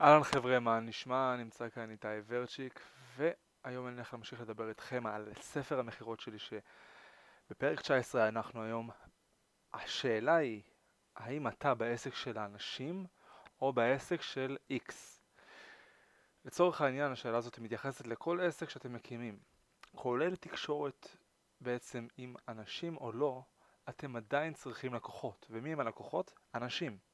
אהלן חבר'ה, מה נשמע? נמצא כאן איתי ורצ'יק, והיום אני הולך להמשיך לדבר איתכם על ספר המכירות שלי שבפרק 19 אנחנו היום. השאלה היא, האם אתה בעסק של האנשים או בעסק של X? לצורך העניין השאלה הזאת מתייחסת לכל עסק שאתם מקימים, כולל תקשורת בעצם עם אנשים או לא, אתם עדיין צריכים לקוחות. ומי הם הלקוחות? אנשים.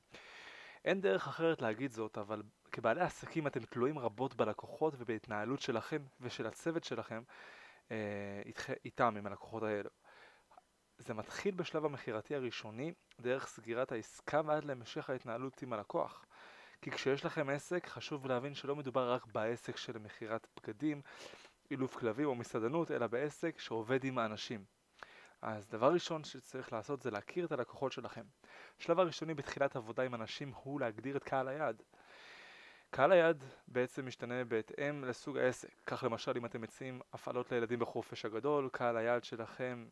אין דרך אחרת להגיד זאת, אבל כבעלי עסקים אתם תלויים רבות בלקוחות ובהתנהלות שלכם ושל הצוות שלכם אה, אית, איתם, עם הלקוחות האלו. זה מתחיל בשלב המכירתי הראשוני, דרך סגירת העסקה ועד להמשך ההתנהלות עם הלקוח. כי כשיש לכם עסק, חשוב להבין שלא מדובר רק בעסק של מכירת בגדים, אילוף כלבים או מסעדנות, אלא בעסק שעובד עם האנשים. אז דבר ראשון שצריך לעשות זה להכיר את הלקוחות שלכם. השלב הראשוני בתחילת עבודה עם אנשים הוא להגדיר את קהל היעד. קהל היעד בעצם משתנה בהתאם לסוג העסק. כך למשל אם אתם מציעים הפעלות לילדים בחופש הגדול, קהל היעד שלכם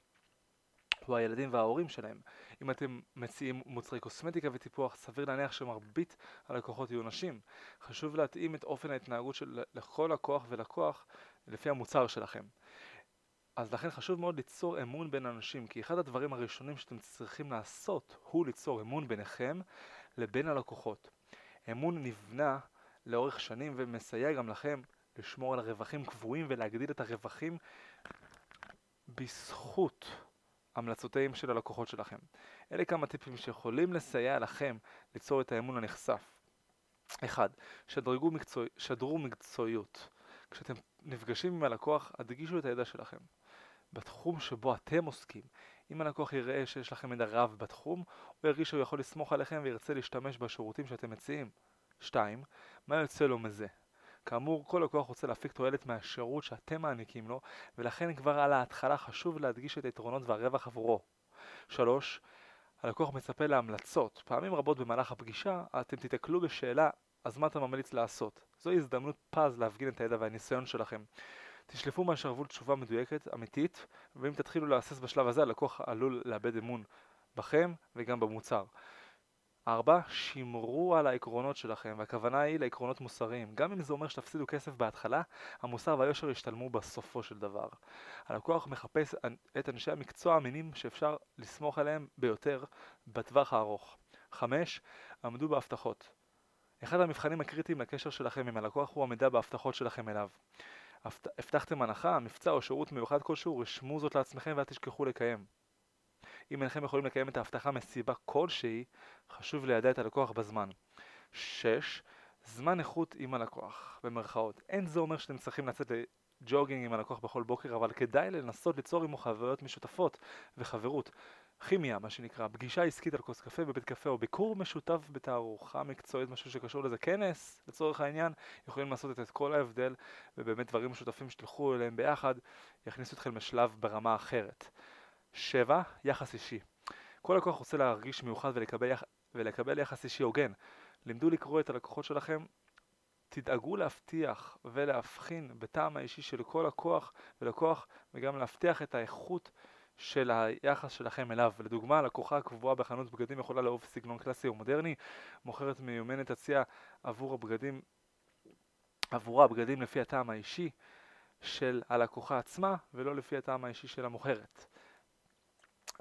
הוא הילדים וההורים שלהם. אם אתם מציעים מוצרי קוסמטיקה וטיפוח, סביר להניח שמרבית הלקוחות יהיו נשים. חשוב להתאים את אופן ההתנהגות של לכל לקוח ולקוח לפי המוצר שלכם. אז לכן חשוב מאוד ליצור אמון בין אנשים, כי אחד הדברים הראשונים שאתם צריכים לעשות הוא ליצור אמון ביניכם לבין הלקוחות. אמון נבנה לאורך שנים ומסייע גם לכם לשמור על רווחים קבועים ולהגדיל את הרווחים בזכות המלצותיהם של הלקוחות שלכם. אלה כמה טיפים שיכולים לסייע לכם ליצור את האמון הנחשף. 1. שדרגו מקצוע... שדרו מקצועיות. כשאתם נפגשים עם הלקוח, הדגישו את הידע שלכם. בתחום שבו אתם עוסקים. אם הלקוח יראה שיש לכם מידע רב בתחום, הוא ירגיש שהוא יכול לסמוך עליכם וירצה להשתמש בשירותים שאתם מציעים. 2. מה יוצא לו מזה? כאמור, כל לקוח רוצה להפיק תועלת מהשירות שאתם מעניקים לו, ולכן כבר על ההתחלה חשוב להדגיש את היתרונות והרווח עבורו. 3. הלקוח מצפה להמלצות. פעמים רבות במהלך הפגישה אתם תיתקלו בשאלה אז מה אתה ממליץ לעשות? זו הזדמנות פז להפגין את הידע והניסיון שלכם. תשלפו מהשרוול תשובה מדויקת, אמיתית, ואם תתחילו להסס בשלב הזה, הלקוח עלול לאבד אמון בכם וגם במוצר. 4. שמרו על העקרונות שלכם, והכוונה היא לעקרונות מוסריים. גם אם זה אומר שתפסידו כסף בהתחלה, המוסר והיושר ישתלמו בסופו של דבר. הלקוח מחפש את אנשי המקצוע האמינים שאפשר לסמוך עליהם ביותר בטווח הארוך. 5. עמדו בהבטחות. אחד המבחנים הקריטיים לקשר שלכם עם הלקוח הוא המידע בהבטחות שלכם אליו. הבטחתם הנחה, מבצע או שירות מיוחד כלשהו, רשמו זאת לעצמכם ואל תשכחו לקיים. אם אינכם יכולים לקיים את ההבטחה מסיבה כלשהי, חשוב לידע את הלקוח בזמן. 6. זמן איכות עם הלקוח, במרכאות. אין זה אומר שאתם צריכים לצאת לג'וגינג עם הלקוח בכל בוקר, אבל כדאי לנסות ליצור עמו חוויות משותפות וחברות. כימיה, מה שנקרא, פגישה עסקית על כוס קפה בבית קפה או ביקור משותף בתערוכה מקצועית, משהו שקשור לזה, כנס לצורך העניין, יכולים לעשות את כל ההבדל ובאמת דברים משותפים שתלכו אליהם ביחד, יכניסו אתכם לשלב ברמה אחרת. 7. יחס אישי. כל לקוח רוצה להרגיש מיוחד ולקבל, יח... ולקבל יחס אישי הוגן. לימדו לקרוא את הלקוחות שלכם, תדאגו להבטיח ולהבחין בטעם האישי של כל לקוח ולקוח וגם להבטיח את האיכות של היחס שלכם אליו. לדוגמה, לקוחה הקבועה בחנות בגדים יכולה לאהוב סגנון קלאסי או מודרני, מוכרת מיומנת תציע עבור הבגדים, עבורה בגדים לפי הטעם האישי של הלקוחה עצמה ולא לפי הטעם האישי של המוכרת.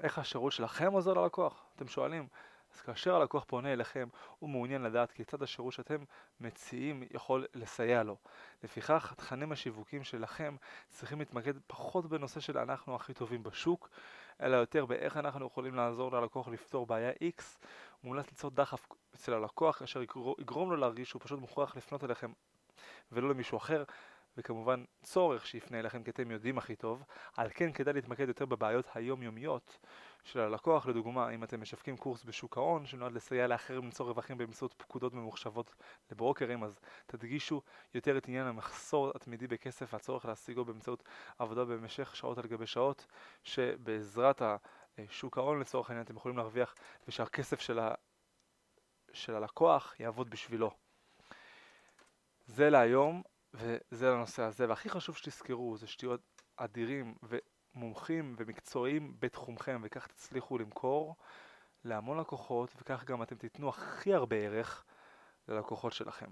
איך השירות שלכם עוזר ללקוח? אתם שואלים. אז כאשר הלקוח פונה אליכם, הוא מעוניין לדעת כיצד השירות שאתם מציעים יכול לסייע לו. לפיכך, התכנים השיווקים שלכם צריכים להתמקד פחות בנושא של אנחנו הכי טובים בשוק, אלא יותר באיך אנחנו יכולים לעזור ללקוח לפתור בעיה X, מומלץ ליצור דחף אצל הלקוח, אשר יגרום לו להרגיש שהוא פשוט מוכרח לפנות אליכם ולא למישהו אחר. וכמובן צורך שיפנה אליכם כי אתם יודעים הכי טוב, על כן כדאי להתמקד יותר בבעיות היומיומיות של הלקוח, לדוגמה אם אתם משווקים קורס בשוק ההון שנועד לסייע לאחרים למצוא רווחים באמצעות פקודות ממוחשבות לברוקרים, אז תדגישו יותר את עניין המחסור התמידי בכסף והצורך להשיגו באמצעות עבודה במשך שעות על גבי שעות, שבעזרת שוק ההון לצורך העניין אתם יכולים להרוויח ושהכסף של, ה... של הלקוח יעבוד בשבילו. זה להיום. וזה לנושא הזה, והכי חשוב שתזכרו זה שתהיו אדירים ומומחים ומקצועיים בתחומכם, וכך תצליחו למכור להמון לקוחות, וכך גם אתם תיתנו הכי הרבה ערך ללקוחות שלכם.